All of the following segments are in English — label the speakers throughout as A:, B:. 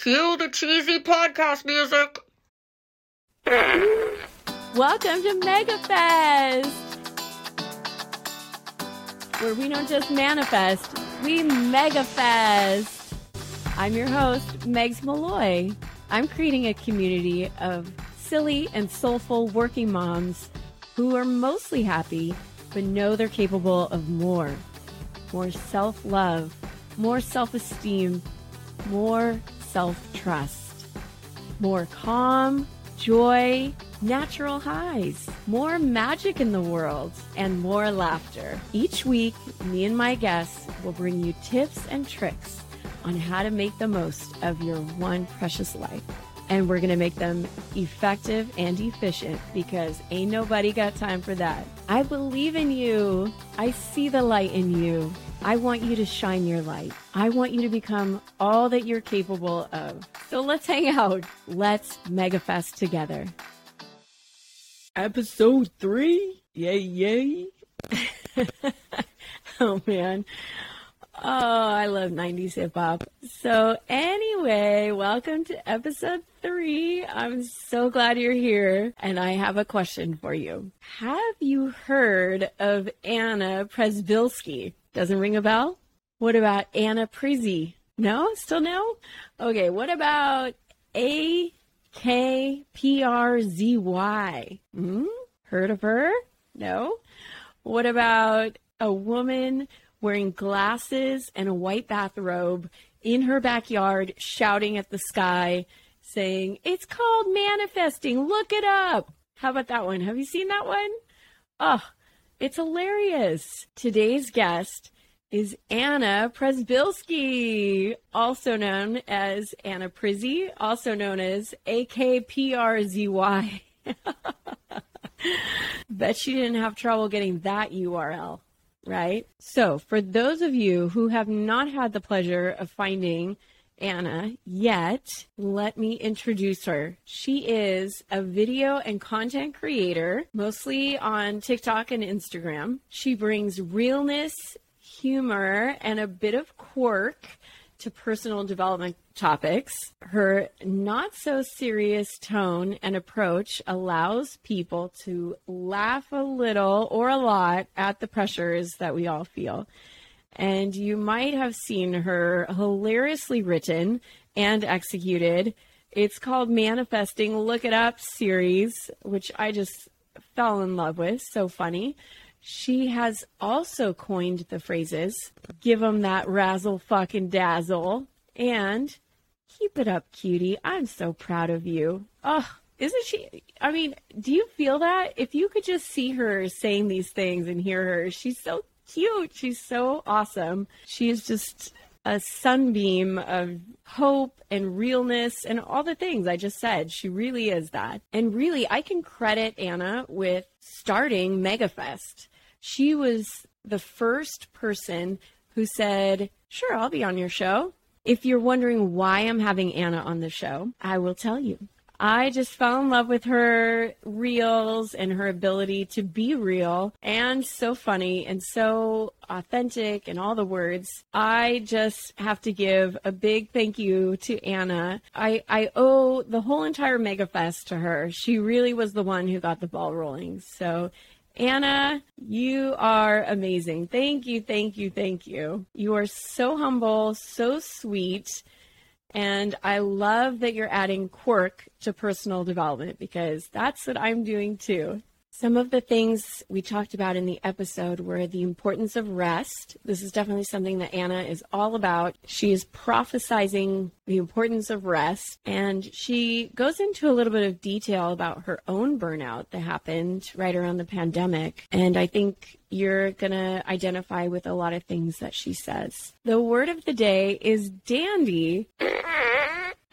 A: Cue the cheesy podcast music.
B: Welcome to MegaFest, where we don't just manifest, we MegaFest. I'm your host, Megs Malloy. I'm creating a community of silly and soulful working moms who are mostly happy, but know they're capable of more. More self love, more self esteem, more self trust, more calm, joy, natural highs, more magic in the world, and more laughter. Each week, me and my guests will bring you tips and tricks on how to make the most of your one precious life. And we're going to make them effective and efficient because ain't nobody got time for that. I believe in you. I see the light in you. I want you to shine your light. I want you to become all that you're capable of. So let's hang out. Let's megafest together. Episode three. Yay, yay. oh, man. Oh, I love 90s hip hop. So, anyway, welcome to episode three. I'm so glad you're here. And I have a question for you. Have you heard of Anna Przybylski? Doesn't ring a bell? What about Anna Przy? No? Still no? Okay, what about A K P R Z Y? Hmm? Heard of her? No? What about a woman wearing glasses and a white bathrobe in her backyard shouting at the sky saying, It's called manifesting. Look it up. How about that one? Have you seen that one? Oh, it's hilarious. Today's guest is Anna Przybylski, also known as Anna Przy, also known as AKPRZY. Bet she didn't have trouble getting that URL, right? So, for those of you who have not had the pleasure of finding Anna yet, let me introduce her. She is a video and content creator, mostly on TikTok and Instagram. She brings realness, humor, and a bit of quirk to personal development topics. Her not so serious tone and approach allows people to laugh a little or a lot at the pressures that we all feel and you might have seen her hilariously written and executed. It's called Manifesting Look It Up series, which I just fell in love with. So funny. She has also coined the phrases give them that razzle fucking dazzle and keep it up, cutie. I'm so proud of you. Oh, isn't she? I mean, do you feel that? If you could just see her saying these things and hear her, she's so cute. She's so awesome. She is just a sunbeam of hope and realness and all the things I just said. She really is that. And really, I can credit Anna with starting MegaFest. She was the first person who said, Sure, I'll be on your show. If you're wondering why I'm having Anna on the show, I will tell you. I just fell in love with her reels and her ability to be real and so funny and so authentic and all the words. I just have to give a big thank you to Anna. I, I owe the whole entire MegaFest to her. She really was the one who got the ball rolling. So Anna, you are amazing. Thank you, thank you, thank you. You are so humble, so sweet. And I love that you're adding quirk to personal development because that's what I'm doing too. Some of the things we talked about in the episode were the importance of rest. This is definitely something that Anna is all about. She is prophesizing the importance of rest, and she goes into a little bit of detail about her own burnout that happened right around the pandemic. And I think you're going to identify with a lot of things that she says. The word of the day is dandy.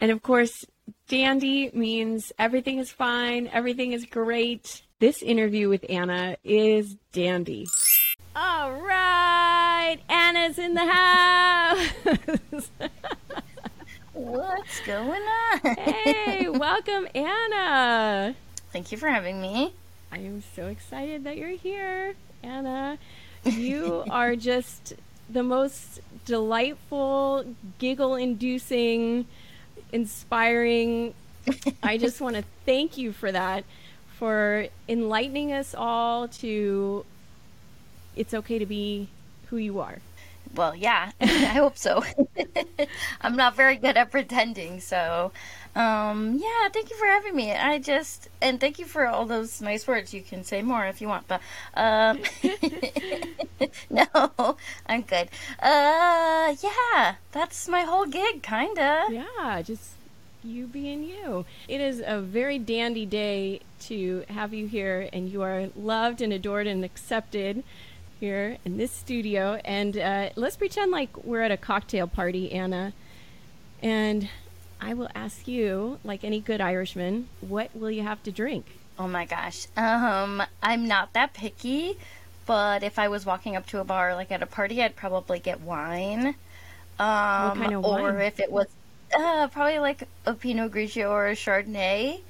B: And of course, dandy means everything is fine, everything is great. This interview with Anna is dandy. All right, Anna's in the house.
C: What's going on?
B: hey, welcome, Anna.
C: Thank you for having me.
B: I am so excited that you're here, Anna. You are just the most delightful, giggle inducing, inspiring. I just want to thank you for that, for enlightening us all to it's okay to be who you are.
C: Well, yeah, I hope so. I'm not very good at pretending, so um, yeah, thank you for having me. I just and thank you for all those nice words. You can say more if you want, but um, no, I'm good. Uh, yeah, that's my whole gig, kinda.
B: Yeah, just you being you. It is a very dandy day to have you here, and you are loved and adored and accepted here in this studio. And uh, let's pretend like we're at a cocktail party, Anna. And I will ask you, like any good Irishman, what will you have to drink?
C: Oh my gosh. Um, I'm not that picky, but if I was walking up to a bar like at a party, I'd probably get wine. Um,
B: what kind of
C: or
B: wine?
C: if it was uh, probably like a Pinot Grigio or a Chardonnay.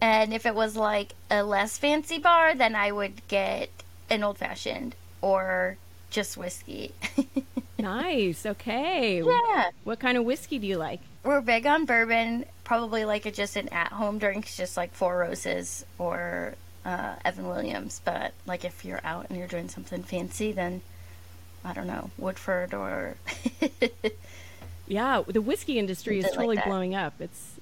C: And if it was like a less fancy bar, then I would get an old fashioned or just whiskey.
B: nice. Okay.
C: yeah.
B: What kind of whiskey do you like?
C: We're big on bourbon. Probably like a, just an at home drink, just like Four Roses or uh, Evan Williams. But like if you're out and you're doing something fancy, then I don't know, Woodford or.
B: Yeah, the whiskey industry is
C: Something like
B: totally
C: that.
B: blowing up. It's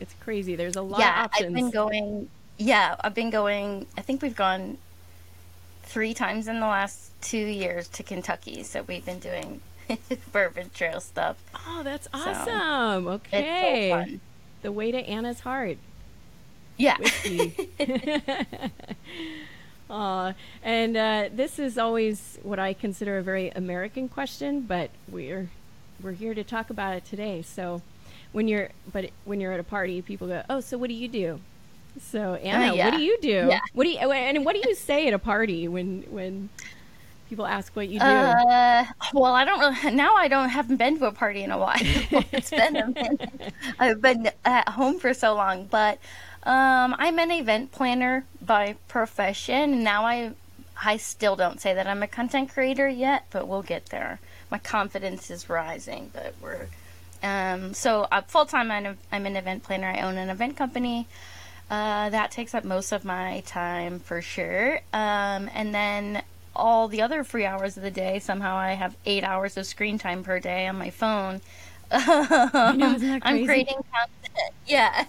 B: it's crazy. There's a lot
C: yeah,
B: of options.
C: I've been going. Yeah, I've been going. I think we've gone three times in the last two years to Kentucky. So we've been doing bourbon trail stuff.
B: oh, that's
C: So,
B: awesome.
C: It's
B: Okay.
C: so.
B: The way to Anna's heart.
C: Yeah.
B: Aw, and uh, this is always what I consider a very American question, but we're we're here to talk about it today. So when you're but when you're at a party, people go, "Oh, so what do you do?" So Anna,
C: Uh, yeah.
B: what do you do?
C: Yeah.
B: What do you and what do you say at a party when when people ask what you do?
C: Uh, well, I don't really. Now I don't haven't been to a party in a while. it's been a minute. I've been at home for so long, but um, I'm an event planner by profession. and Now I, I still don't say that I'm a content creator yet, but we'll get there. My confidence is rising, but we're. Um, so uh, full time, I'm, I'm an event planner. I own an event company. Uh, that takes up most of my time for sure. Um, and then all the other free hours of the day, somehow I have eight hours of screen time per day on my phone.
B: know,
C: I'm creating content, yeah,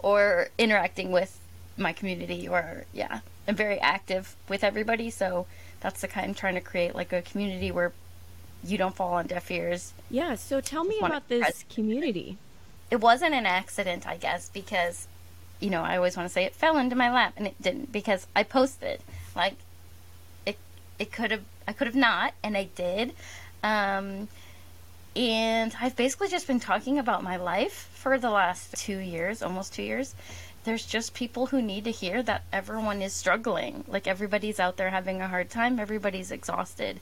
C: or interacting with my community, or yeah, I'm very active with everybody. So that's the kind I'm trying to create, like a community where you don't fall on deaf ears.
B: yeah. So tell me about this
C: press-
B: community.
C: it wasn't an accident, I guess, because you know I always want to say it fell into my lap, and it didn't because I posted. Like it, could have, I could have not, and I did. Um, and I've basically just been talking about my life for the last two years, almost two years. There's just people who need to hear that everyone is struggling. Like everybody's out there having a hard time. Everybody's exhausted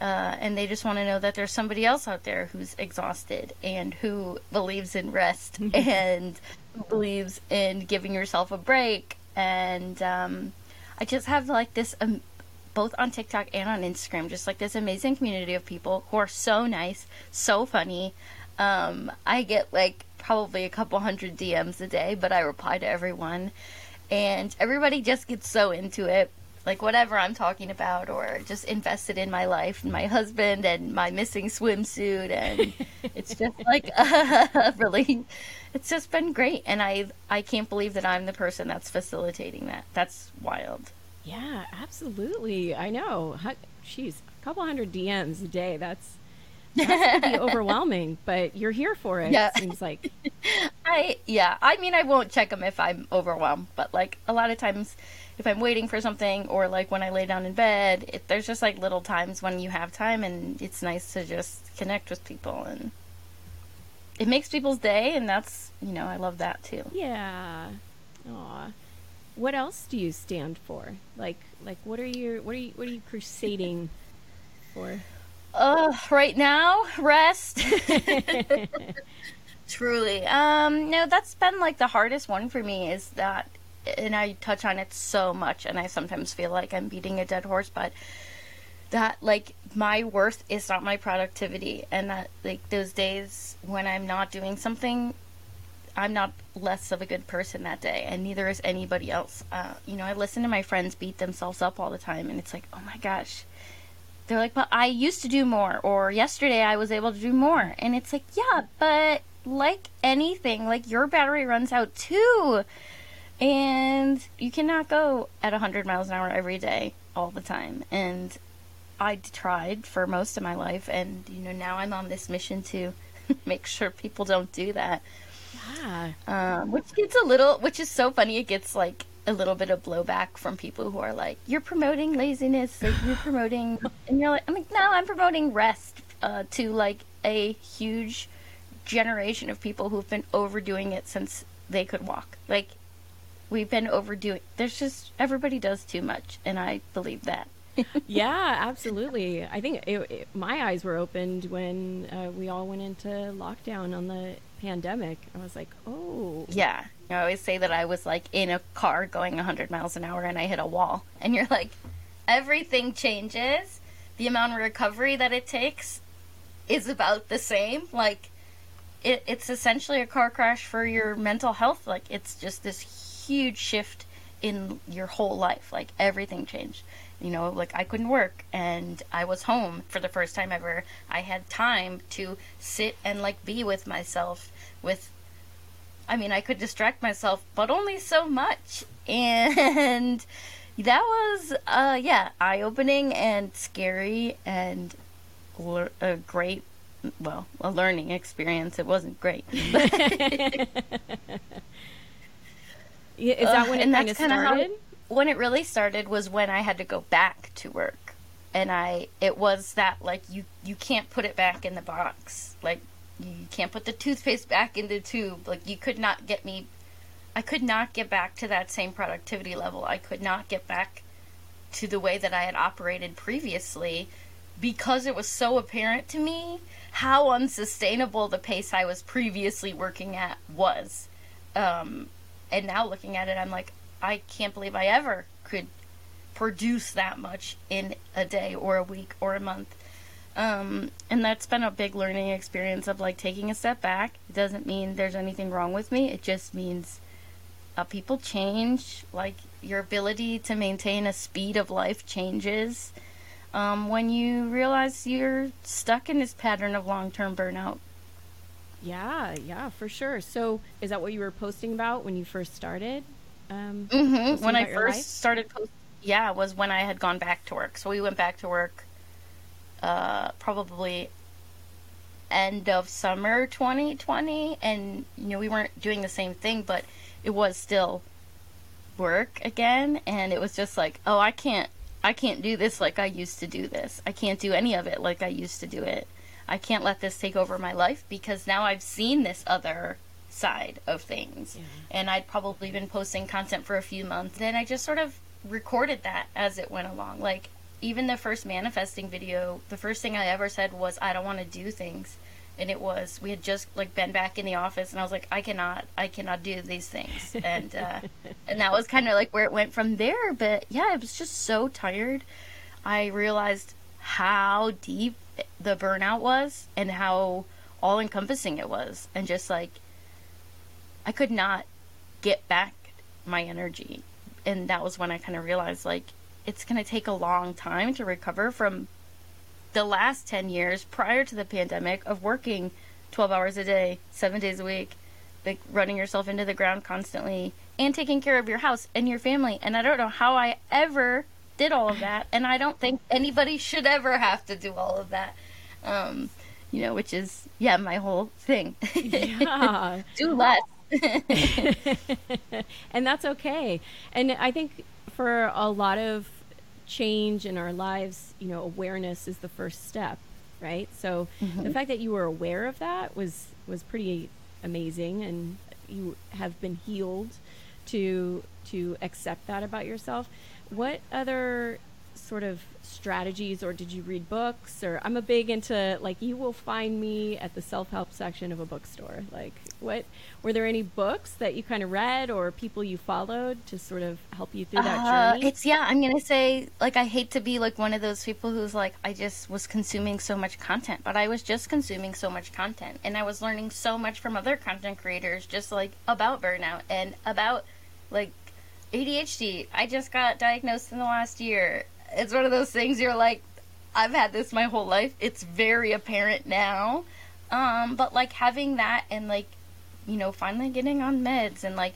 C: uh, and they just want to know that there's somebody else out there who's exhausted and who believes in rest and believes in giving yourself a break. And um, I just have like this, um, both on TikTok and on Instagram, just like this amazing community of people who are so nice, so funny. Um, I get like probably a couple hundred DMs a day, but I reply to everyone. And everybody just gets so into it like whatever I'm talking about, or just invested in my life and my husband and my missing swimsuit, and it's just like really, it's just been great, and I I can't believe that I'm the person that's facilitating that. That's wild.
B: Yeah, absolutely. I know. Jeez, a couple hundred DMs a day. That's that's pretty overwhelming, but you're here for it.
C: Yeah.
B: It seems like.
C: I yeah, I mean I won't check them if I'm overwhelmed, but like a lot of times if I'm waiting for something or like when I lay down in bed, it, there's just like little times when you have time and it's nice to just connect with people and it makes people's day and that's, you know, I love that too.
B: Yeah. Aw. What else do you stand for? Like, like what are you, what are you, what are you crusading for?
C: Uh, right now, rest. Truly. Um, no, that's been like the hardest one for me is that, and I touch on it so much, and I sometimes feel like I'm beating a dead horse, but that like my worth is not my productivity, and that like those days when I'm not doing something I'm not less of a good person that day, and neither is anybody else. Uh, you know, I listen to my friends beat themselves up all the time, and it's like, oh my gosh. They're like, but I used to do more, or yesterday I was able to do more. And it's like, yeah, but like anything, like your battery runs out too. And you cannot go at 100 miles an hour every day all the time. And I tried for most of my life, and you know, now I'm on this mission to make sure people don't do that.
B: Yeah.
C: Um, which gets a little, which is so funny. It gets like a little bit of blowback from people who are like, "You're promoting laziness. Like you're promoting," and you're like, "I'm like, no, I'm promoting rest." Uh, to like a huge generation of people who've been overdoing it since they could walk. Like we've been overdoing. There's just everybody does too much, and I believe that.
B: yeah, absolutely. I think it, it, my eyes were opened when uh, we all went into lockdown on the pandemic. I was like, oh.
C: Yeah. I always say that I was like in a car going 100 miles an hour and I hit a wall. And you're like, everything changes. The amount of recovery that it takes is about the same. Like, it, it's essentially a car crash for your mental health. Like, it's just this huge shift in your whole life. Like, everything changed you know, like I couldn't work and I was home for the first time ever. I had time to sit and like be with myself with I mean, I could distract myself, but only so much. And that was uh yeah, eye-opening and scary and a great well, a learning experience. It wasn't great.
B: Is that when it kind of started?
C: When it really started was when I had to go back to work. And I it was that like you you can't put it back in the box. Like you can't put the toothpaste back in the tube. Like you could not get me I could not get back to that same productivity level. I could not get back to the way that I had operated previously because it was so apparent to me how unsustainable the pace I was previously working at was. Um, and now looking at it, I'm like, I can't believe I ever could produce that much in a day or a week or a month. Um, and that's been a big learning experience of like taking a step back. It doesn't mean there's anything wrong with me. It just means uh, people change. Like your ability to maintain a speed of life changes um, when you realize you're stuck in this pattern of long term burnout.
B: Yeah, yeah, for sure. So, is that what you were posting about when you first started?
C: Um, mm-hmm. When I first life? started post, yeah, was when I had gone back to work. So we went back to work, uh, probably end of summer 2020, and you know we weren't doing the same thing, but it was still work again, and it was just like, oh, I can't, I can't do this like I used to do this. I can't do any of it like I used to do it. I can't let this take over my life because now I've seen this other side of things. Yeah. And I'd probably been posting content for a few months. Then I just sort of recorded that as it went along. Like, even the first manifesting video, the first thing I ever said was, I don't want to do things. And it was, we had just like been back in the office and I was like, I cannot, I cannot do these things. And, uh, and that was kind of like where it went from there. But yeah, I was just so tired. I realized how deep the burnout was and how all encompassing it was. And just like, I could not get back my energy. And that was when I kind of realized like it's going to take a long time to recover from the last 10 years prior to the pandemic of working 12 hours a day, 7 days a week, like running yourself into the ground constantly and taking care of your house and your family. And I don't know how I ever did all of that. And I don't think anybody should ever have to do all of that. Um, you know, which is, yeah, my whole thing.
B: Yeah.
C: do less.
B: and that's okay. And I think for a lot of change in our lives, you know, awareness is the first step, right? So mm-hmm. the fact that you were aware of that was was pretty amazing and you have been healed to to accept that about yourself. What other sort of strategies or did you read books or I'm a big into like you will find me at the self-help section of a bookstore. Like what were there any books that you kind of read or people you followed to sort of help you through that
C: Uh,
B: journey?
C: it's yeah. I'm gonna say like I hate to be like one of those people who's like I just was consuming so much content, but I was just consuming so much content, and I was learning so much from other content creators, just like about burnout and about like ADHD. I just got diagnosed in the last year. It's one of those things you're like, I've had this my whole life. It's very apparent now. Um, but like having that and like, you know, finally getting on meds and like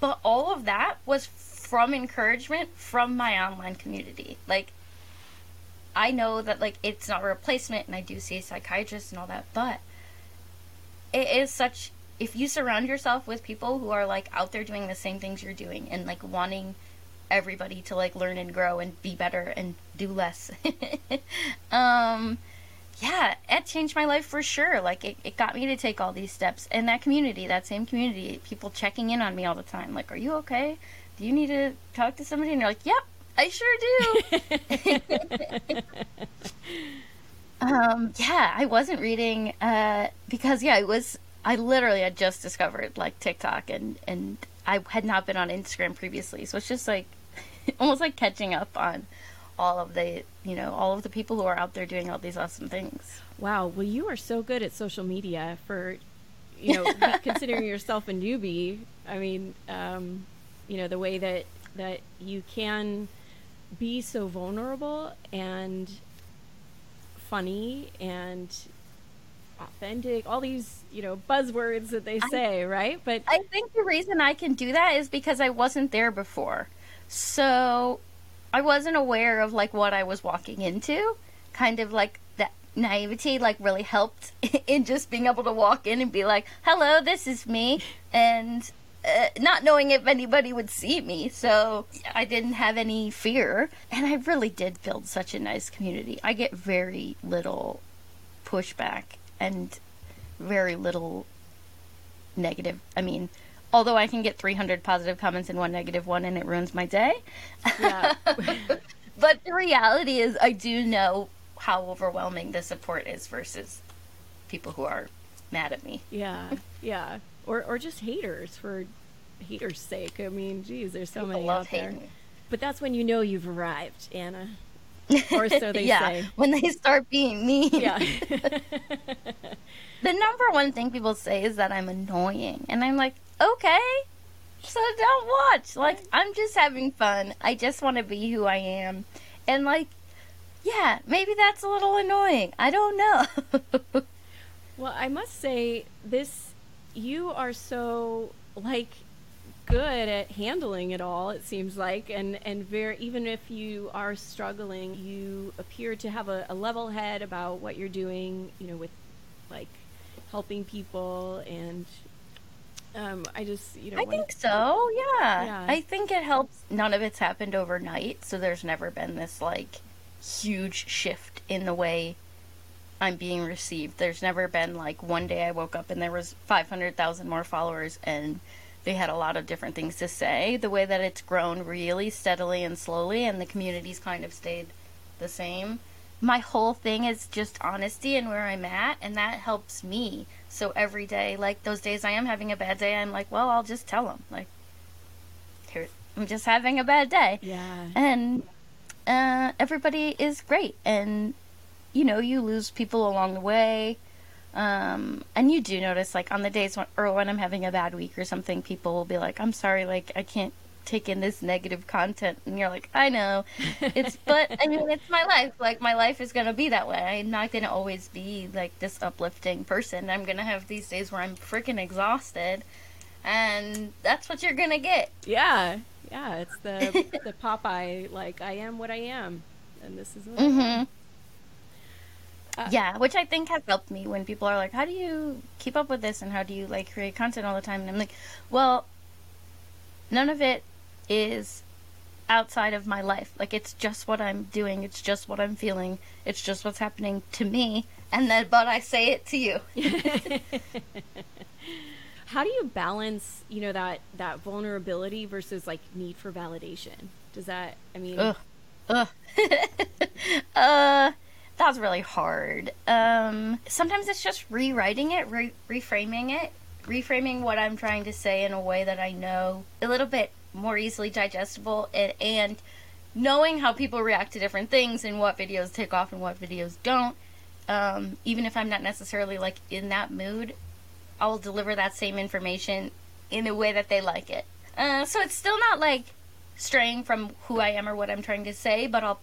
C: but all of that was from encouragement from my online community. Like, I know that like it's not a replacement, and I do see a psychiatrist and all that, but it is such. If you surround yourself with people who are like out there doing the same things you're doing and like wanting everybody to like learn and grow and be better and do less, um, yeah, it changed my life for sure. Like it, it got me to take all these steps. And that community, that same community, people checking in on me all the time. Like, are you okay? Do you need to talk to somebody? And you're like, yep, I sure do. um, yeah, I wasn't reading uh, because yeah, it was. I literally had just discovered like TikTok and and I had not been on Instagram previously, so it's just like almost like catching up on all of the you know all of the people who are out there doing all these awesome things.
B: Wow. Well, you are so good at social media for, you know, considering yourself a newbie. I mean, um, you know, the way that that you can be so vulnerable and funny and authentic. All these, you know, buzzwords that they say, right? But
C: I think the reason I can do that is because I wasn't there before. So I wasn't aware of like what I was walking into. Kind of like that naivety like really helped in just being able to walk in and be like, "Hello, this is me." And uh, not knowing if anybody would see me. So I didn't have any fear, and I really did build such a nice community. I get very little pushback and very little negative. I mean, although I can get 300 positive comments and one negative one and it ruins my day.
B: yeah.
C: But the reality is, I do know how overwhelming the support is versus people who are mad at me.
B: yeah. Yeah. Or or just haters for haters' sake. I mean, geez, there's so
C: People
B: many out there.
C: hating.
B: But that's when you know you've arrived, Anna. Or so they
C: yeah,
B: say.
C: when they start being mean.
B: Yeah.
C: The number one thing people say is that I'm annoying. And I'm like, okay, so don't watch. Like, I'm just having fun. I just want to be who I am. And, like, yeah, maybe that's a little annoying. I don't know.
B: well, I must say this you are so like good at handling it all it seems like and and very even if you are struggling you appear to have a, a level head about what you're doing you know with like helping people and um i just you know
C: I think so, yeah.
B: Yeah.
C: I think it helps. None of it's happened overnight, so there's never been this, like, huge shift in the way I'm being received. There's never been, like, one day I woke up and there was 500,000 more followers and they had a lot of different things to say. The way that it's grown really steadily and slowly, and the community's kind of stayed the same. My whole thing is just honesty and where I'm at, and that helps me. So every day, like those days I am having a bad day, I'm like, well, I'll just tell them, like, here, I'm just having a bad day,
B: yeah
C: and uh, everybody is great, and you know, you lose people along the way. Um, and you do notice, like, on the days when, or when I'm having a bad week or something, people will be like, I'm sorry, like, I can't take in this negative content. And you're like, I know. It's, but, I mean, it's my life. Like, my life is going to be that way. I'm not going to always be, like, this uplifting person. I'm going to have these days where I'm freaking exhausted. And that's what you're going to get.
B: yeah yeah it's the the popeye like i am what i am and this is what.
C: Mm-hmm.
B: Uh,
C: yeah, which I think has helped me when people are like, "How do you keep up with this?" and "How do you like create content all the time?" And I'm like, "Well, none of it is outside of my life. Like it's just what I'm doing. It's just what I'm feeling. It's just what's happening to me." And then, but I say it to you.
B: How do you balance, you know, that that vulnerability versus like need for validation? Does that? I mean,
C: Ugh. Ugh. uh, that's really hard. Um, sometimes it's just rewriting it, re- reframing it, reframing what I'm trying to say in a way that I know a little bit more easily digestible, and, and knowing how people react to different things and what videos take off and what videos don't. Um, even if I'm not necessarily like in that mood, I'll deliver that same information in a way that they like it. Uh, so it's still not like straying from who I am or what I'm trying to say, but I'll,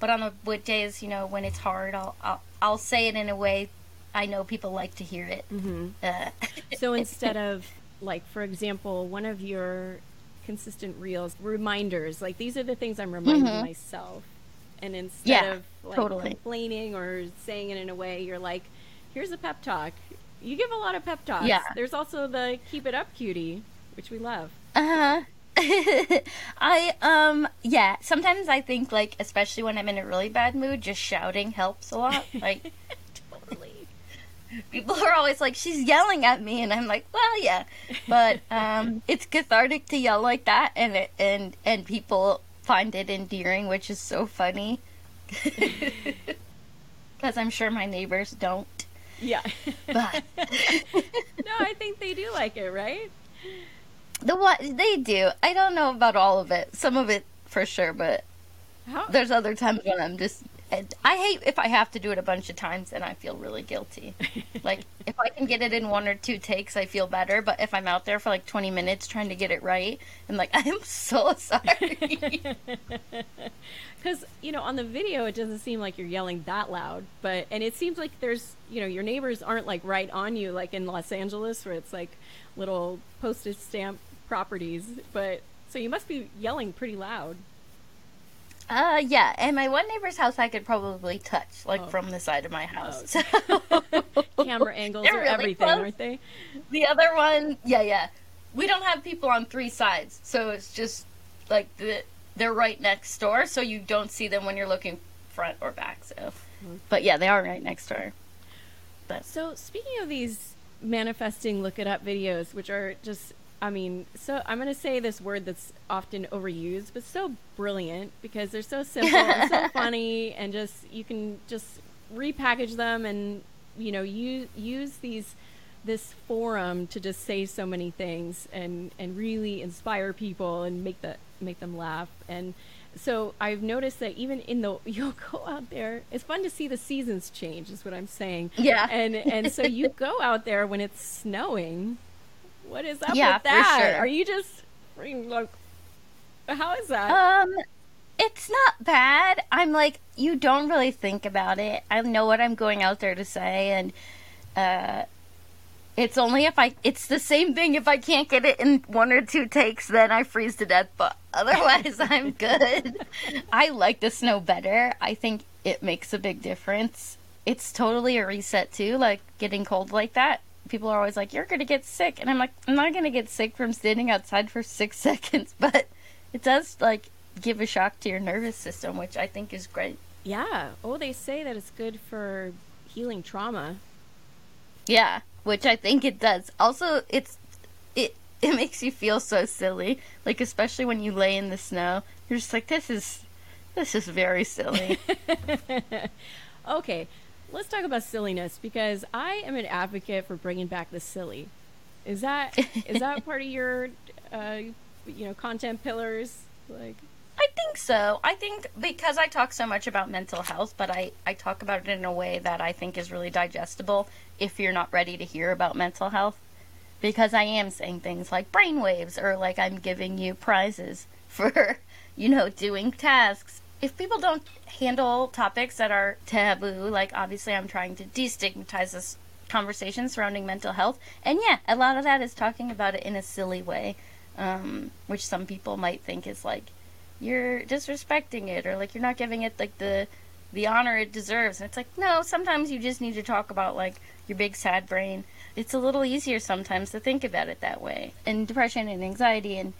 C: but on the good days, you know, when it's hard, I'll, I'll, I'll say it in a way I know people like to hear it.
B: Mm-hmm.
C: Uh,
B: So instead of like, for example, one of your consistent reels reminders, like these are the things I'm reminding
C: Mhm.
B: myself, and instead
C: Yeah,
B: of like
C: totally.
B: complaining or saying it in a way, you're like, here's a pep talk. You give a lot of pep talks.
C: Yeah.
B: There's also the keep it up cutie, which we love.
C: Uh huh. I um yeah. Sometimes I think like, especially when I'm in a really bad mood, just shouting helps a lot. Like. people are always like, "She's yelling at me," and I'm like, "Well, yeah," but um, it's cathartic to yell like that, and it, and and people find it endearing, which is so funny. Because I'm sure my neighbors don't.
B: Yeah.
C: But
B: no, I think they do like it, right?
C: the what they do, I don't know about all of it. Some of it for sure, but
B: How?
C: there's other times when I'm just. I hate if I have to do it a bunch of times and I feel really guilty. like if I can get it in one or two takes, I feel better. But if I'm out there for like 20 minutes trying to get it right, I'm like, I am so sorry.
B: Because you know, on the video, it doesn't seem like you're yelling that loud, but and it seems like there's you know your neighbors aren't like right on you, like in Los Angeles, where it's like little postage stamp properties. But so you must be yelling pretty loud.
C: Uh, yeah. And my one neighbor's house, I could probably touch like
B: Oh.
C: from the side of my house.
B: Camera angles
C: They're
B: are
C: really
B: everything,
C: close.
B: aren't they?
C: The other one, yeah, yeah. We don't have people on three sides, so it's just like the they're right next door, so you don't see them when you're looking front or back. So, but yeah, they are right next door.
B: But So speaking of these manifesting look it up videos, which are just I mean, so I'm gonna say this word that's often overused, but so brilliant because they're so simple and so funny and just you can just repackage them and you know use use these this forum to just say so many things and and really inspire people and make the make them laugh and so I've noticed that even in the you'll go out there it's fun to see the seasons change is what I'm saying
C: Yeah.
B: and and so you go out there when it's snowing what is up
C: Yeah,
B: with
C: for
B: that
C: sure.
B: are you just like how is that
C: Um, it's not bad. I'm like, you don't really think about it. I know what I'm going out there to say, and uh, it's only if I. It's the same thing. If I can't get it in one or two takes, then I freeze to death. But otherwise, I'm good. I like the snow better. I think it makes a big difference. It's totally a reset too. Like getting cold like that. People are always like, "You're gonna get sick," and I'm like, "I'm not gonna get sick from standing outside for six seconds," but it does like give a shock to your nervous system, which I think is great.
B: yeah oh they say that it's good for healing trauma
C: Yeah, which I think it does. Also, it's it it makes you feel so silly, like especially when you lay in the snow. You're just like, this is this is very silly.
B: Okay, let's talk about silliness because I am an advocate for bringing back the silly. Is that is that part of your uh, you know content pillars? Like,
C: I think so. I think because I talk so much about mental health, but I, I talk about it in a way that I think is really digestible if you're not ready to hear about mental health. Because I am saying things like brainwaves or like I'm giving you prizes for, you know, doing tasks. If people don't handle topics that are taboo, like obviously I'm trying to destigmatize this conversation surrounding mental health. And yeah, a lot of that is talking about it in a silly way, um, which some people might think is like, you're disrespecting it or like you're not giving it like the the honor it deserves. And it's like no sometimes you just need to talk about like your big sad brain. It's a little easier sometimes to think about it that way. And depression and anxiety and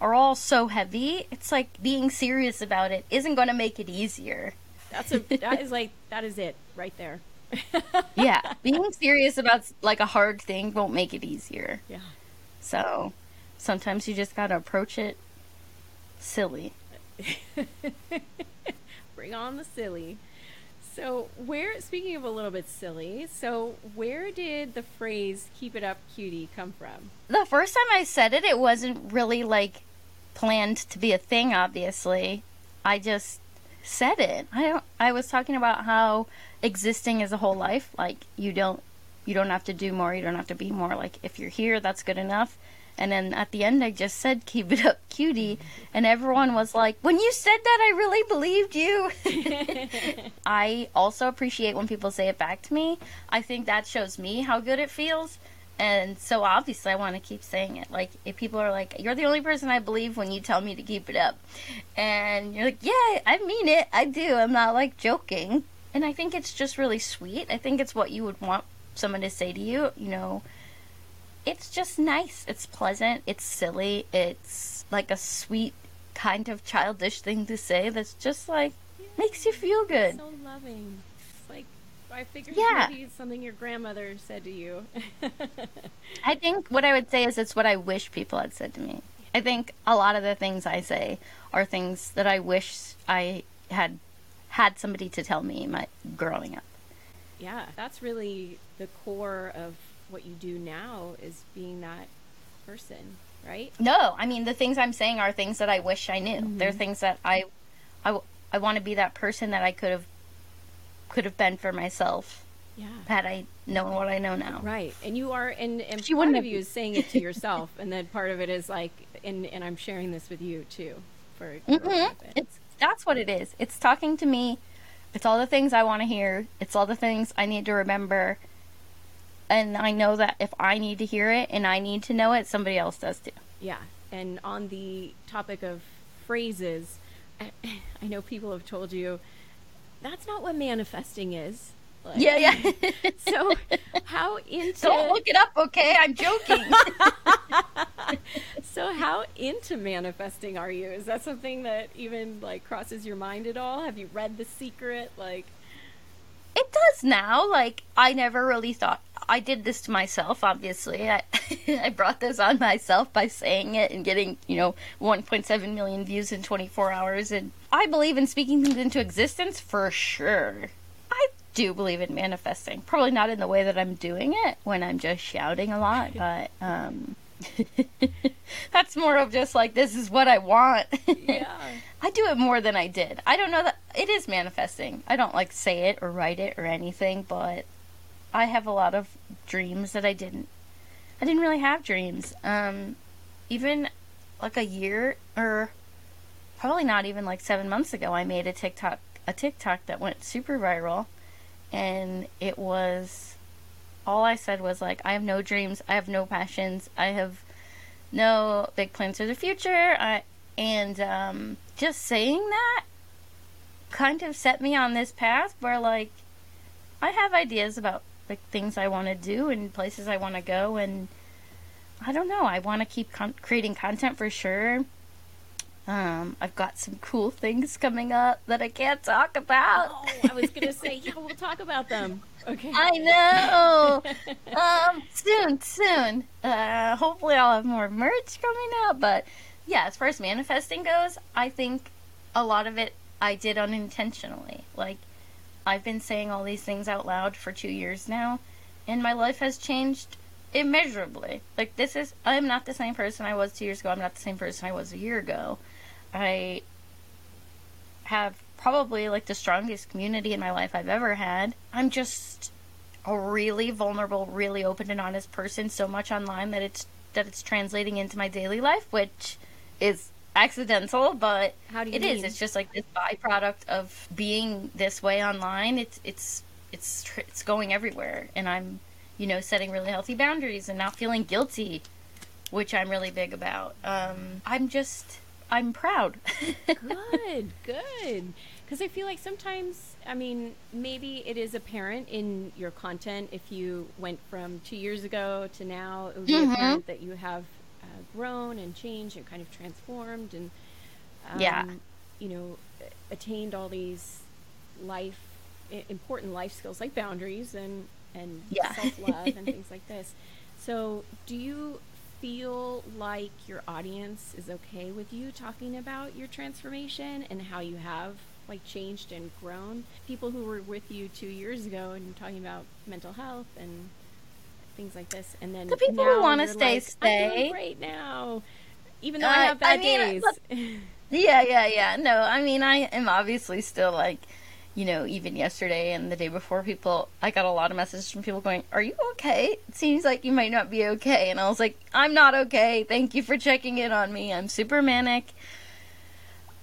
C: are all so heavy it's like being serious about it isn't going to make it easier
B: that's a that is like that is it right there.
C: yeah being serious about like a hard thing won't make it easier
B: Yeah.
C: so sometimes you just got to approach it silly
B: bring on the silly. So, where, speaking of a little bit silly, so where did the phrase keep it up, cutie come from?
C: The first time I said it, it wasn't really like planned to be a thing, obviously. I just said it. I don't, I was talking about how existing is a whole life. Like, you don't, you don't have to do more, you don't have to be more. Like, if you're here, that's good enough. And then at the end, I just said, keep it up, cutie. And everyone was like, when you said that, I really believed you. I also appreciate when people say it back to me. I think that shows me how good it feels. And so obviously, I want to keep saying it. Like, if people are like, you're the only person I believe when you tell me to keep it up. And you're like, yeah, I mean it. I do. I'm not like joking. And I think it's just really sweet. I think it's what you would want someone to say to you, you know it's just nice. It's pleasant. It's silly. It's like a sweet, kind of childish thing to say that's just like yeah, makes you feel good.
B: So loving. I figured
C: yeah.
B: maybe it's something your grandmother said to you.
C: I think what I would say is it's what I wish people had said to me. I think a lot of the things I say are things that I wish I had had somebody to tell me my growing up.
B: Yeah, that's really the core of what you do now is being that person, right?
C: No, I mean the things I'm saying are things that I wish I knew. Mm-hmm. They're things that I, I, I want to be that person that I could have, could have been for myself.
B: Yeah.
C: Had I known what I know now.
B: Right. And you are, and, and
C: she
B: part of you is saying it to yourself, and then part of it is like, and and I'm sharing this with you too. For, for
C: mm-hmm. it's that's what it is. It's talking to me. It's all the things I want to hear. It's all the things I need to remember and I know that if I need to hear it and I need to know it, somebody else does too.
B: Yeah. And on the topic of phrases, I know people have told you that's not what manifesting is.
C: Like, yeah, yeah.
B: so, how into
C: don't look it up, okay? I'm joking.
B: so, how into manifesting are you? Is that something that even like crosses your mind at all? Have you read The Secret? Like,
C: it does now. Like, I never really thought I did this to myself, obviously. I, I brought this on myself by saying it and getting, you know, 1.7 million views in 24 hours. And I believe in speaking things into existence for sure. I do believe in manifesting. Probably not in the way that I'm doing it when I'm just shouting a lot, but um, that's more of just like, this is what I want.
B: yeah.
C: I do it more than I did. I don't know that it is manifesting. I don't like say it or write it or anything, but I have a lot of dreams that I didn't. I didn't really have dreams. Um, even like a year or probably not even like seven months ago, I made a TikTok a TikTok that went super viral, and it was all I said was like, I have no dreams, I have no passions, I have no big plans for the future. I and um, just saying that kind of set me on this path where like I have ideas about like things I want to do and places I want to go and I don't know. I want to keep con- creating content for sure. Um, I've got some cool things coming up that I can't talk about.
B: Oh, I was gonna say, yeah, we'll talk about them. Okay.
C: I know. um, soon, soon. Uh, hopefully, I'll have more merch coming out. But yeah, as far as manifesting goes, I think a lot of it I did unintentionally. Like I've been saying all these things out loud for two years now, and my life has changed immeasurably. Like, this is, I'm not the same person I was two years ago. I'm not the same person I was a year ago. I have probably like the strongest community in my life I've ever had. I'm just a really vulnerable, really open and honest person so much online that it's that it's translating into my daily life, which is accidental, but
B: How do you
C: it is. It's just like this byproduct of being this way online. It's it's it's it's going everywhere, and I'm you know setting really healthy boundaries and not feeling guilty, which I'm really big about. Um, I'm just I'm proud.
B: good, good. Because I feel like sometimes, I mean, maybe it is apparent in your content if you went from two years ago to now. It would be
C: Mhm.
B: apparent that you have grown and changed and kind of transformed and, um,
C: Yeah.
B: you know, attained all these life important life skills like boundaries and and
C: Yeah.
B: self love and things like this. So, do you feel like your audience is okay with you talking about your transformation and how you have like changed and grown? People who were with you two years ago and talking about mental health and things like this, and then
C: The people who wanna stay,
B: like,
C: stay.
B: Great now, even though I
C: Uh,
B: have bad
C: I mean,
B: days.
C: look- Yeah, yeah, yeah. No, I mean, I am obviously still like, you know, even yesterday and the day before, people, I got a lot of messages from people going, Are you okay? It seems like you might not be okay. And I was like, I'm not okay. Thank you for checking in on me. I'm super manic.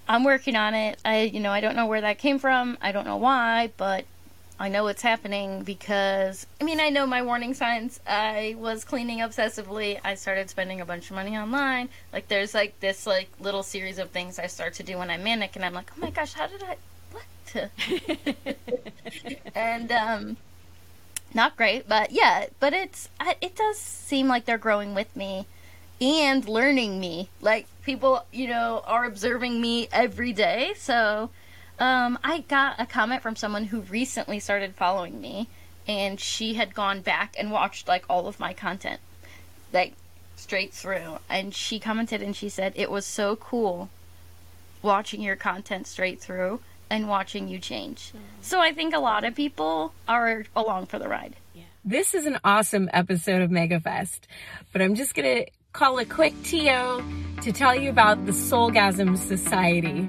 C: I'm working on it. I, you know, I don't know where that came from. I don't know why, but I know it's happening because, I mean, I know my warning signs. I was cleaning obsessively. I started spending a bunch of money online. Like, there's like this, like, little series of things I start to do when I'm manic, and I'm like, oh my gosh, how did I, what? and, um, not great, but yeah, but it's, I- it does seem like they're growing with me and learning me. Like, people, you know, are observing me every day, so, um, I got a comment from someone who recently started following me, and she had gone back and watched like all of my content, like straight through. And she commented and she said it was so cool watching your content straight through and watching you change. So I think a lot of people are along for the ride.
D: This is an awesome episode of MegaFest, but I'm just gonna call a quick TO to tell you about the Soulgasm Society.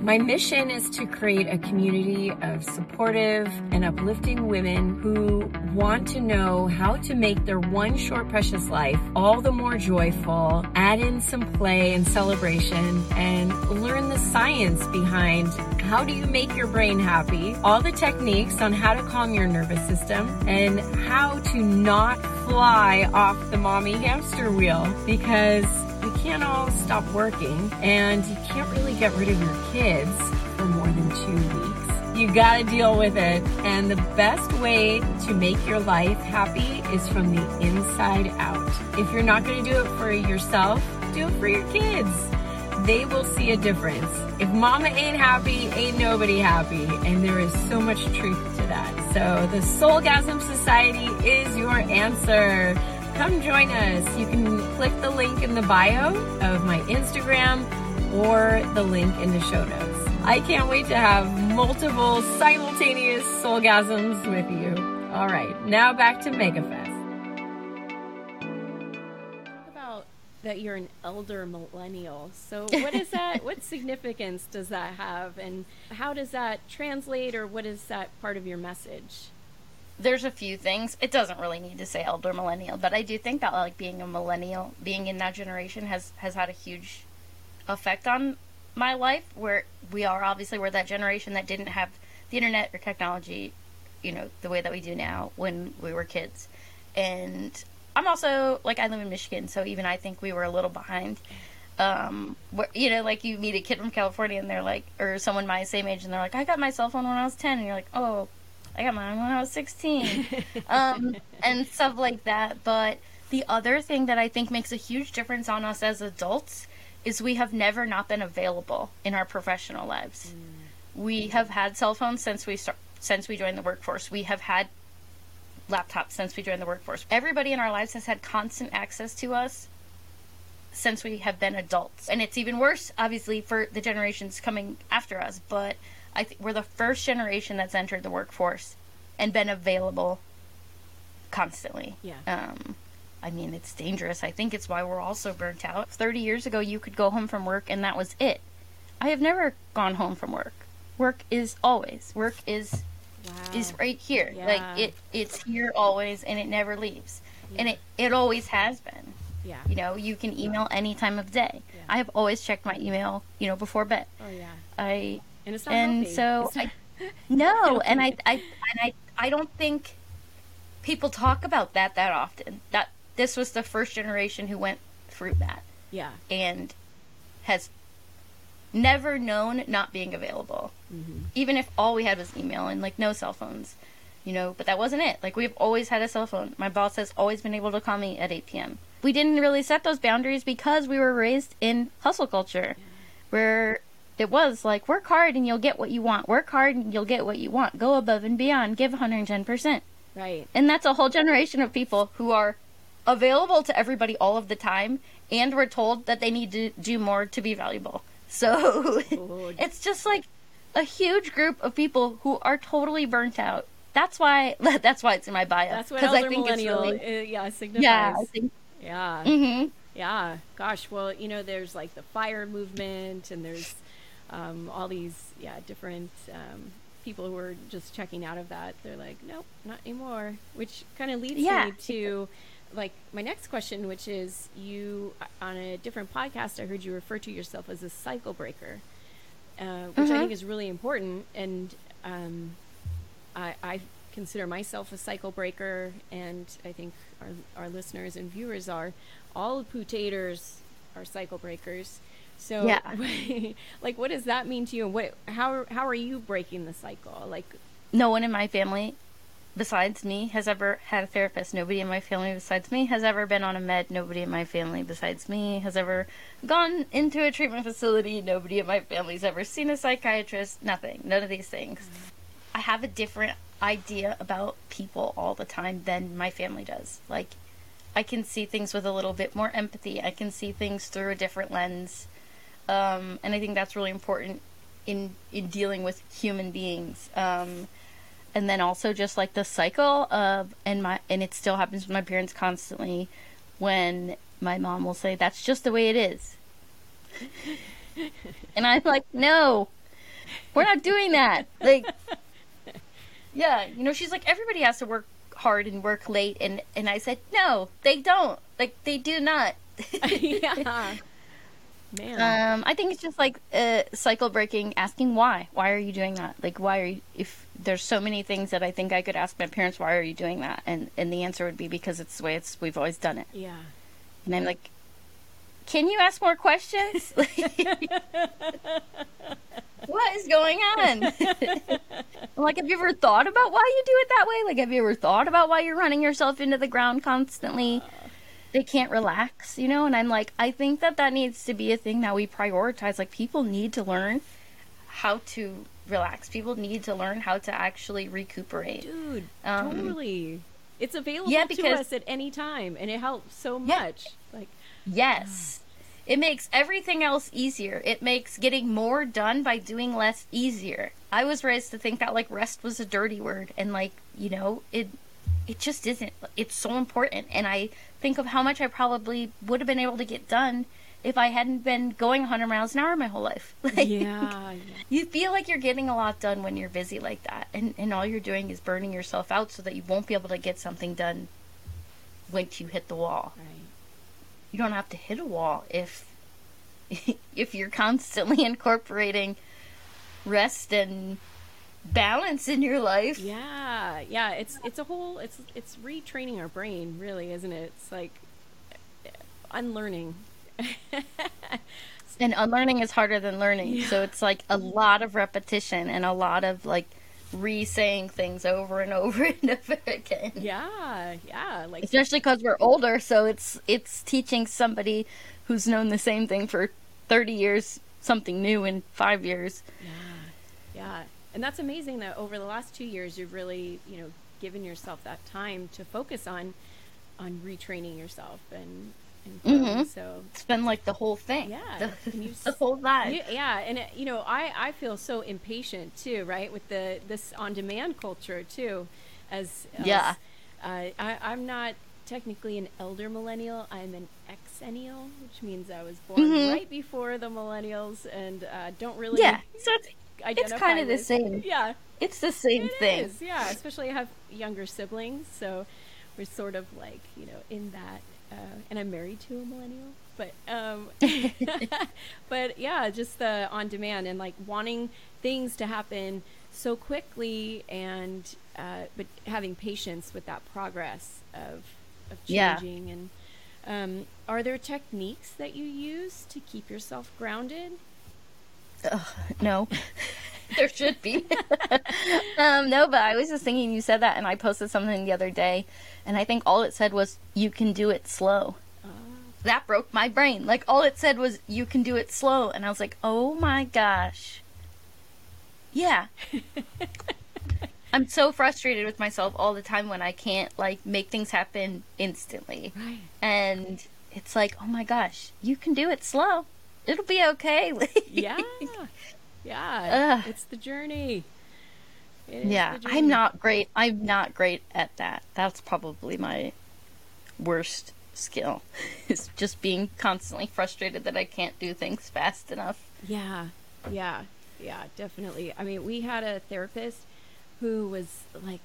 D: My mission is to create a community of supportive and uplifting women who want to know how to make their one short precious life all the more joyful, add in some play and celebration, and learn the science behind how do you make your brain happy, all the techniques on how to calm your nervous system, and how to not fly off the mommy hamster wheel because you can't all stop working and you can't really get rid of your kids for more than two weeks. You gotta deal with it. And the best way to make your life happy is from the inside out. If you're not gonna do it for yourself, do it for your kids. They will see a difference. If mama ain't happy, ain't nobody happy. And there is so much truth to that. So the Soulgasm Society is your answer come join us. You can click the link in the bio of my Instagram or the link in the show notes. I can't wait to have multiple simultaneous soulgasms with you. All right, now back to MegaFest.
B: About that you're an elder millennial. So what is that? what significance does that have, and how does that translate, or what is that part of your message?
C: There's a few things. It doesn't really need to say elder millennial, but I do think that like being a millennial, being in that generation has has had a huge effect on my life where we are obviously we're that generation that didn't have the internet or technology, you know, the way that we do now when we were kids. And I'm also like I live in Michigan, so even I think we were a little behind. Um, where, you know, like you meet a kid from California and they're like, or someone my same age, and they're like, I got my cell phone when I was 10, and you're like, oh, I got mine when I was 16. um, and stuff like that. But the other thing that I think makes a huge difference on us as adults is we have never not been available in our professional lives. We have had cell phones since we start, since we joined the workforce. We have had laptops since we joined the workforce. Everybody in our lives has had constant access to us since we have been adults. And it's even worse, obviously, for the generations coming after us. But I think we're the first generation that's entered the workforce and been available constantly.
B: Yeah.
C: Um, I mean, it's dangerous. I think it's why we're all so burnt out. 30 years ago, you could go home from work and that was it. I have never gone home from work. Work is always. Work is
B: Wow.
C: is right here.
B: Yeah.
C: Like it it's here always and it never leaves. Yeah. And it it always has been.
B: yeah.
C: You know, you can email any time of day.
B: Yeah.
C: I have always checked my email, you know, before bed.
B: Oh yeah.
C: I
B: And it's not
C: and
B: healthy.
C: so
B: not-
C: I no, and I I and I I don't think people talk about that that often. That this was the first generation who went through that
B: yeah.
C: and has never known not being available.
B: Mm-hmm.
C: Even if all we had was email and like no cell phones, you know, but that wasn't it. Like we've always had a cell phone. My boss has always been able to call me at 8 p.m. We didn't really set those boundaries because we were raised in hustle culture where it was like work hard and you'll get what you want. Work hard and you'll get what you want. Go above and beyond. Give 110%.
B: Right.
C: And that's a whole generation of people who are available to everybody all of the time and were told that they need to do more to be valuable. So it's just like a huge group of people who are totally burnt out. That's why that's why it's in my bio.
B: That's what elder
C: I think it's
B: millennial,
C: really-
B: uh, yeah, signifies.
C: yeah, think
B: yeah.
C: mhm.
B: Yeah, gosh. Well, you know, there's like the fire movement, and there's um, all these, yeah, different um, people who are just checking out of that. They're like, nope, not anymore. Which kind of leads
C: Yeah.
B: me to like my next question, which is you on a different podcast. I heard you refer to yourself as a cycle breaker, uh, which I think is really important. And um, I, I consider myself a cycle breaker, and I think our, our listeners and viewers are. All putators are cycle breakers. So,
C: Yeah.
B: like, what does that mean to you? What, how, how are you breaking the cycle? Like,
C: no one in my family besides me has ever had a therapist. Nobody in my family besides me has ever been on a med. Nobody in my family besides me has ever gone into a treatment facility. Nobody in my family's ever seen a psychiatrist. Nothing. None of these things. Mm-hmm. I have a different idea about people all the time than my family does. Like, I can see things with a little bit more empathy. I can see things through a different lens. Um, and I think that's really important in in dealing with human beings. Um, and then also just like the cycle of and my and it still happens with my parents constantly when my mom will say that's just the way it is. and I'm like, "No. We're not doing that." Like Yeah, you know, she's like everybody has to work hard and work late and and I said, "No, they don't. Like they do not."
B: yeah, man,
C: Um, I think it's just like uh, cycle breaking, asking why. Why are you doing that? Like, why are you? If there's so many things that I think I could ask my parents, why are you doing that? And and the answer would be because it's the way it's we've always done it.
B: yeah.
C: And I'm like, can you ask more questions? what is going on? Like, have you ever thought about why you do it that way? Like, have you ever thought about why you're running yourself into the ground constantly? They can't relax, you know? And I'm like, I think that that needs to be a thing that we prioritize. Like, people need to learn how to relax. People need to learn how to actually recuperate.
B: Dude,
C: Um,
B: totally. It's available
C: yeah,
B: to us at any time, and it helps so
C: Yeah.
B: much. Like,
C: Yes. It makes everything else easier. It makes getting more done by doing less easier. I was raised to think that like rest was a dirty word and like, you know, it it just isn't. It's so important and I think of how much I probably would have been able to get done if I hadn't been going 100 miles an hour my whole life. Like,
B: yeah, yeah.
C: You feel like you're getting a lot done when you're busy like that and and all you're doing is burning yourself out so that you won't be able to get something done once you hit the wall
B: right.
C: you don't have to hit a wall if if you're constantly incorporating rest and balance in your life.
B: Yeah, yeah. It's it's a whole. It's it's retraining our brain, really, isn't it? It's like unlearning.
C: And unlearning is harder than learning. So it's like a lot of repetition and a lot of like re-saying things over and over and over again.
B: yeah, yeah. Like
C: Especially cuz we're older, so it's it's teaching somebody who's known the same thing for 30 years something new in 5 years.
B: Yeah, yeah, and that's amazing that over the last two years you've really, you know, given yourself that time to focus on on retraining yourself and and growing. so
C: It's been like the whole thing.
B: Yeah,
C: The,
B: you
C: the whole vibe.
B: yeah, yeah, and it, you know, I I feel so impatient too, right, with the this on demand culture too, as, as
C: Yeah.
B: uh, I I'm not technically an elder millennial. I'm an exennial, which means I was born
C: Mhm.
B: right before the millennials and uh, don't really
C: Yeah. So it's
B: identify
C: kinda the same.
B: Yeah,
C: It's the same
B: it
C: thing.
B: is, Yeah, especially I have younger siblings, so we're sort of like you know in that. Uh, and I'm married to a millennial, but um, but yeah, just the on demand and like wanting things to happen so quickly, and uh, but having patience with that progress of of
C: Yeah.
B: changing. And um, are there techniques that you use to keep yourself grounded?
C: No. there should be. um, no, but I was just thinking you said that, and I posted something the other day, and I think all it said was, you can do it slow. That broke my brain. Like, all it said was, you can do it slow. And I was like, oh my gosh. Yeah. I'm so frustrated with myself all the time when I can't, like, make things happen instantly.
B: Right.
C: And it's like, oh my gosh, you can do it slow. It'll be okay.
B: Yeah. Yeah,
C: Ugh.
B: it's the journey. It
C: Yeah,
B: the journey.
C: I'm not great. I'm not great at that. That's probably my worst skill. Is just being constantly frustrated that I can't do things fast enough.
B: Yeah, yeah, yeah, definitely. I mean, we had a therapist who was like,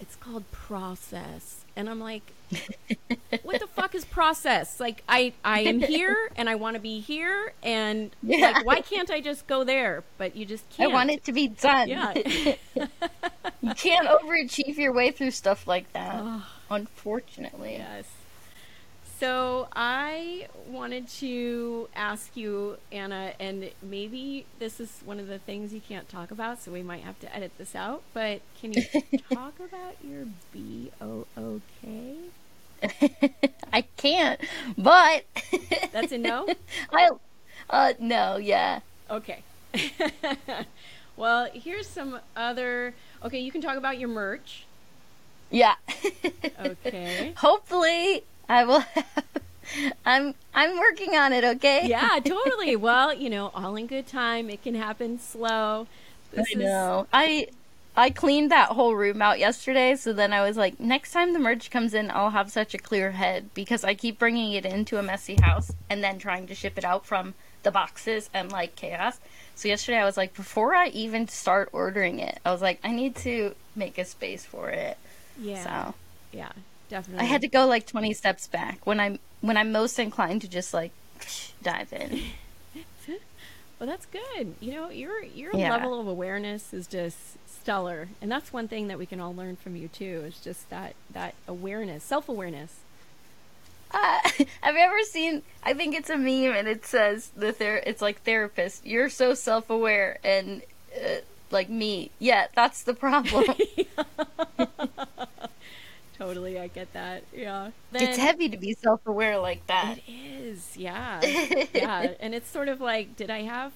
B: it's called process. And I'm like, what the fuck is process? Like, I, I am here and I want to be here. And
C: Yeah.
B: like, why can't I just go there? But you just can't.
C: I want it to be done.
B: Yeah.
C: you can't overachieve your way through stuff like that.
B: Ugh.
C: Unfortunately.
B: Yes. So I wanted to ask you, Anna, and maybe this is one of the things you can't talk about, so we might have to edit this out. But can you talk about your B O O K?
C: I can't, but
B: That's a no.
C: I uh no, yeah.
B: Okay. well, here's some other. Okay, you can talk about your merch.
C: Yeah.
B: Okay.
C: Hopefully I will have I'm I'm working on it, okay?
B: Yeah, totally. Well, you know, all in good time. It can happen slow. This
C: I know. I I cleaned that whole room out yesterday, so then I was like, next time the merch comes in, I'll have such a clear head because I keep bringing it into a messy house and then trying to ship it out from the boxes and like chaos. So yesterday I was like, before I even start ordering it, I was like, I need to make a space for it.
B: Yeah.
C: So
B: Yeah, definitely.
C: I had to go like 20 steps back when I'm when I'm most inclined to just like dive in.
B: Well, that's good. You know, your your
C: Yeah.
B: level of awareness is just stellar, and that's one thing that we can all learn from you too. Is just that that awareness, self awareness.
C: Uh, have you ever seen? I think it's a meme, and it says the ther- It's like therapist. You're so self-aware, and uh, like me. Yeah, that's the problem.
B: Totally, I get that. Yeah,
C: it's heavy to be self-aware like that.
B: It is, yeah, yeah, and it's sort of like, did I have?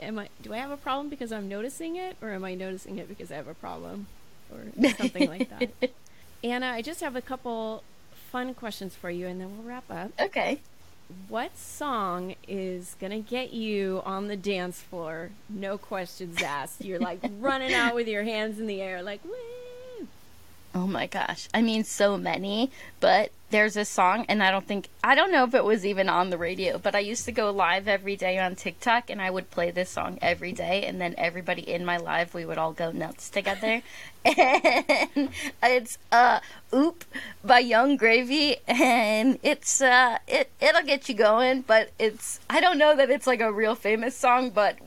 B: Am I? Do I have a problem because I'm noticing it, or am I noticing it because I have a problem, or something like that? Anna, I just have a couple fun questions for you, and then we'll wrap up.
C: Okay.
B: What song is gonna get you on the dance floor? No questions asked. You're like running out with your hands in the air, like woo.
C: Oh my gosh. I mean, so many. But there's a song, and I don't think, I don't know if it was even on the radio, but I used to go live every day on TikTok, and I would play this song every day, and then everybody in my live, we would all go nuts together. and it's, uh, Oop by Yung Gravy, and it's, uh, it, it'll get you going, but it's, I don't know that it's like a real famous song, but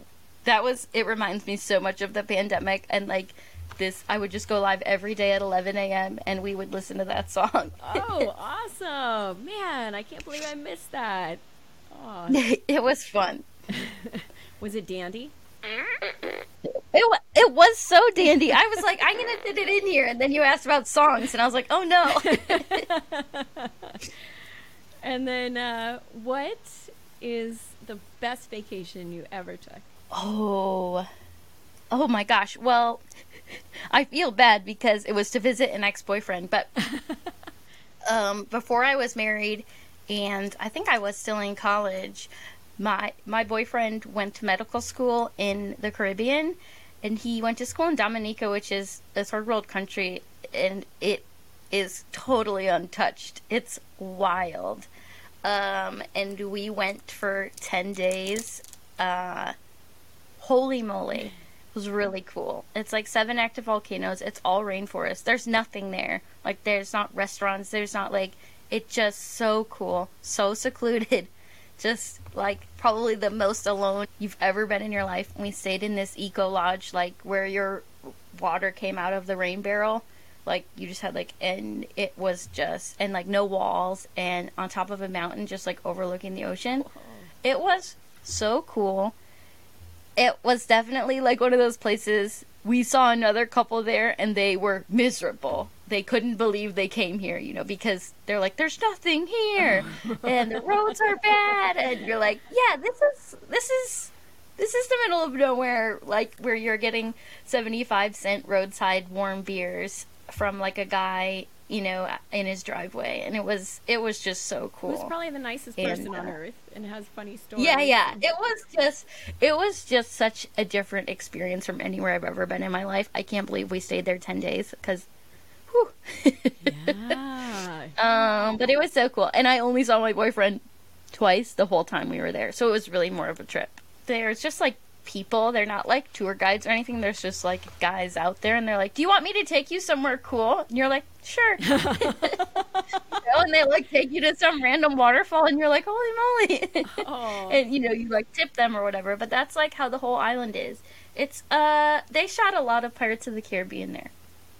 C: that was, it reminds me so much of the pandemic, and like, this I would just go live every day at 11 a.m. and we would listen to that song.
B: Oh, awesome, man! I can't believe I missed that. Oh,
C: it was fun.
B: was it Dandy?
C: It it was so dandy. I was like, I'm gonna fit it in here, and then you asked about songs, and I was like, oh no.
B: And then, uh, what is the best vacation you ever took?
C: oh, oh my gosh. Well, I feel bad because it was to visit an ex-boyfriend, but um, before I was married, and I think I was still in college. My my boyfriend went to medical school in the Caribbean, and he went to school in Dominica, which is a third world country, and it is totally untouched. It's wild. Um, and we went for ten days. Uh, holy moly! Was really cool. It's like seven active volcanoes. It's all rainforest. There's nothing there. Like there's not restaurants. There's not like it's just so cool, so secluded. Just like probably the most alone you've ever been in your life. We stayed in this eco lodge, like where your water came out of the rain barrel. Like you just had like, and it was just and like no walls, and on top of a mountain, just like overlooking the ocean. It was so cool it was definitely like one of those places. We saw another couple there and they were miserable. They couldn't believe they came here you know because they're like there's nothing here and the roads are bad. And you're like yeah this is this is this is the middle of nowhere like where you're getting 75 cent roadside warm beers from like a guy you know, in his driveway, and it was it was just so cool.
B: Who's probably the nicest
C: And,
B: person on
C: uh,
B: earth and has funny stories.
C: Yeah, yeah. It was just it was just such a different experience from anywhere I've ever been in my life. I can't believe we stayed there 10 days cuz
B: Yeah.
C: um but it was so cool. And I only saw my boyfriend twice the whole time we were there. So it was really more of a trip. There's just like people, they're not like tour guides or anything. There's just like guys out there and they're like, "Do you want me to take you somewhere cool?" And you're like, "Sure." You know, and they like take you to some random waterfall and you're like, "Holy moly."
B: Oh.
C: and you know you like tip them or whatever but that's like how the whole island is it's uh they shot a lot of pirates of the caribbean there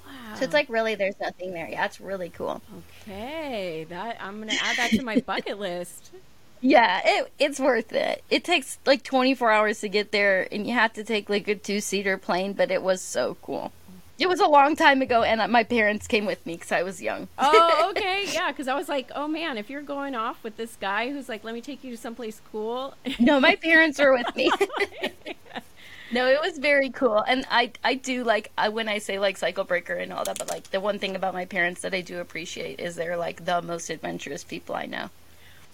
B: wow.
C: so it's like really there's nothing there yeah it's really cool
B: Okay, that I'm gonna add that to my bucket list.
C: Yeah it, it's worth it. It takes like 24 hours to get there and you have to take like a two-seater plane but it was so cool. It was a long time ago and uh, my parents came with me because i was young.
B: Oh, okay, yeah. Because I was like, oh man, if you're going off with this guy who's like, let me take you to someplace cool.
C: no my parents were with me. No it was very cool and i i do like I, when i say like cycle breaker and all that but like the one thing about my parents that i do appreciate is they're like the most adventurous people i know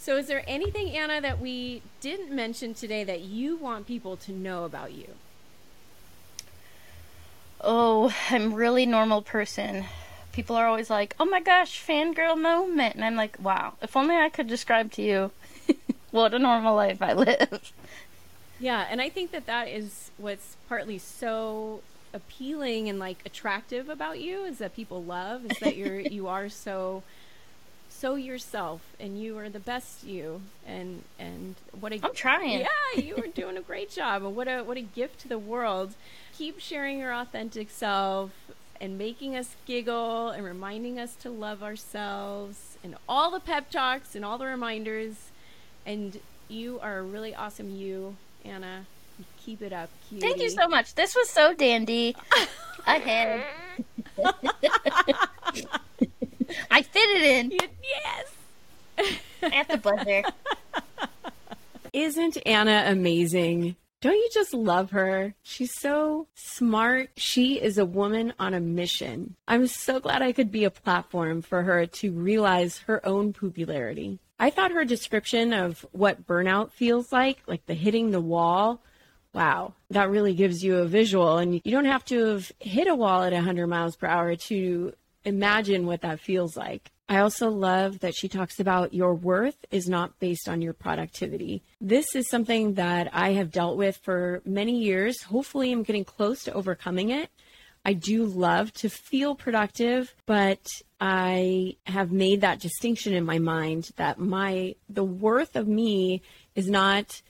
B: So, is there anything, Anna, that we didn't mention today that you want people to know about you?
C: oh i'm really normal person. People are always like oh my gosh fangirl moment. And i'm like wow if only i could describe to you what a normal life i live.
B: Yeah, and I think that that is what's partly so appealing and like attractive about you is that people love is that you're you are so so yourself and you are the best you and and what a
C: i'm trying.
B: Yeah you are doing a great job and what a what a gift to the world. Keep sharing your authentic self and making us giggle and reminding us to love ourselves and all the pep talks and all the reminders. And you are a really awesome you anna. Keep it up cutie.
C: thank you so much. This was so dandy. I had i fit it in
B: yes
C: at the buzzer
B: Isn't Anna amazing? Don't you just love her? She's so smart. She is a woman on a mission. I'm so glad I could be a platform for her to realize her own popularity. I thought her description of what burnout feels like, like the hitting the wall, wow, that really gives you a visual. And you don't have to have hit a wall at 100 miles per hour to imagine what that feels like. I also love that she talks about your worth is not based on your productivity. This is something that I have dealt with for many years. Hopefully, I'm getting close to overcoming it. I do love to feel productive, but I have made that distinction in my mind that my the worth of me is not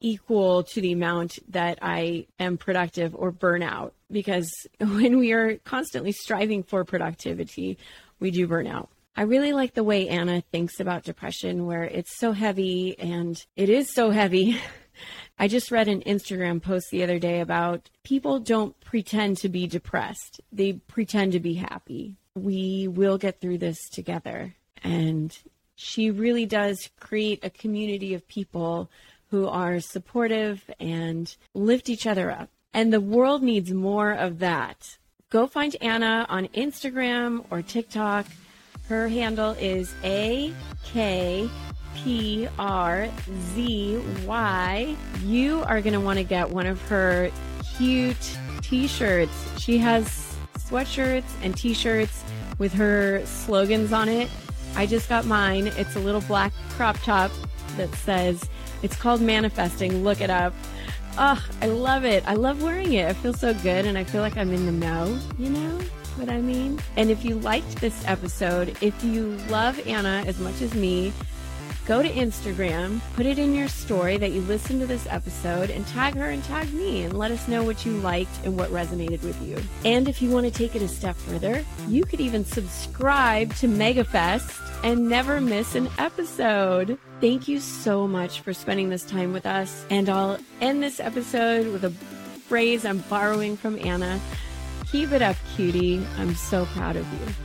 B: equal to the amount that I am productive or burn out because when we are constantly striving for productivity, we do burn out. I really like the way Anna thinks about depression, where it's so heavy and it is so heavy. I just read an Instagram post the other day about people don't pretend to be depressed, they pretend to be happy. We will get through this together. And she really does create a community of people who are supportive and lift each other up. And the world needs more of that. Go find Anna on Instagram or TikTok. Her handle is A K P R Z Y. You are going to want to get one of her cute t shirts. She has sweatshirts and t shirts with her slogans on it. I just got mine. It's a little black crop top that says, it's called Manifesting. Look it up. Oh, I love it. I love wearing it. I feel so good and I feel like I'm in the know, you know what I mean? And if you liked this episode, if you love Anna as much as me, go to Instagram, put it in your story that you listened to this episode, and tag her and tag me and let us know what you liked and what resonated with you. And if you want to take it a step further, you could even subscribe to MegaFest and never miss an episode. Thank you so much for spending this time with us. And I'll end this episode with a phrase I'm borrowing from Anna. Keep it up, cutie. I'm so proud of you.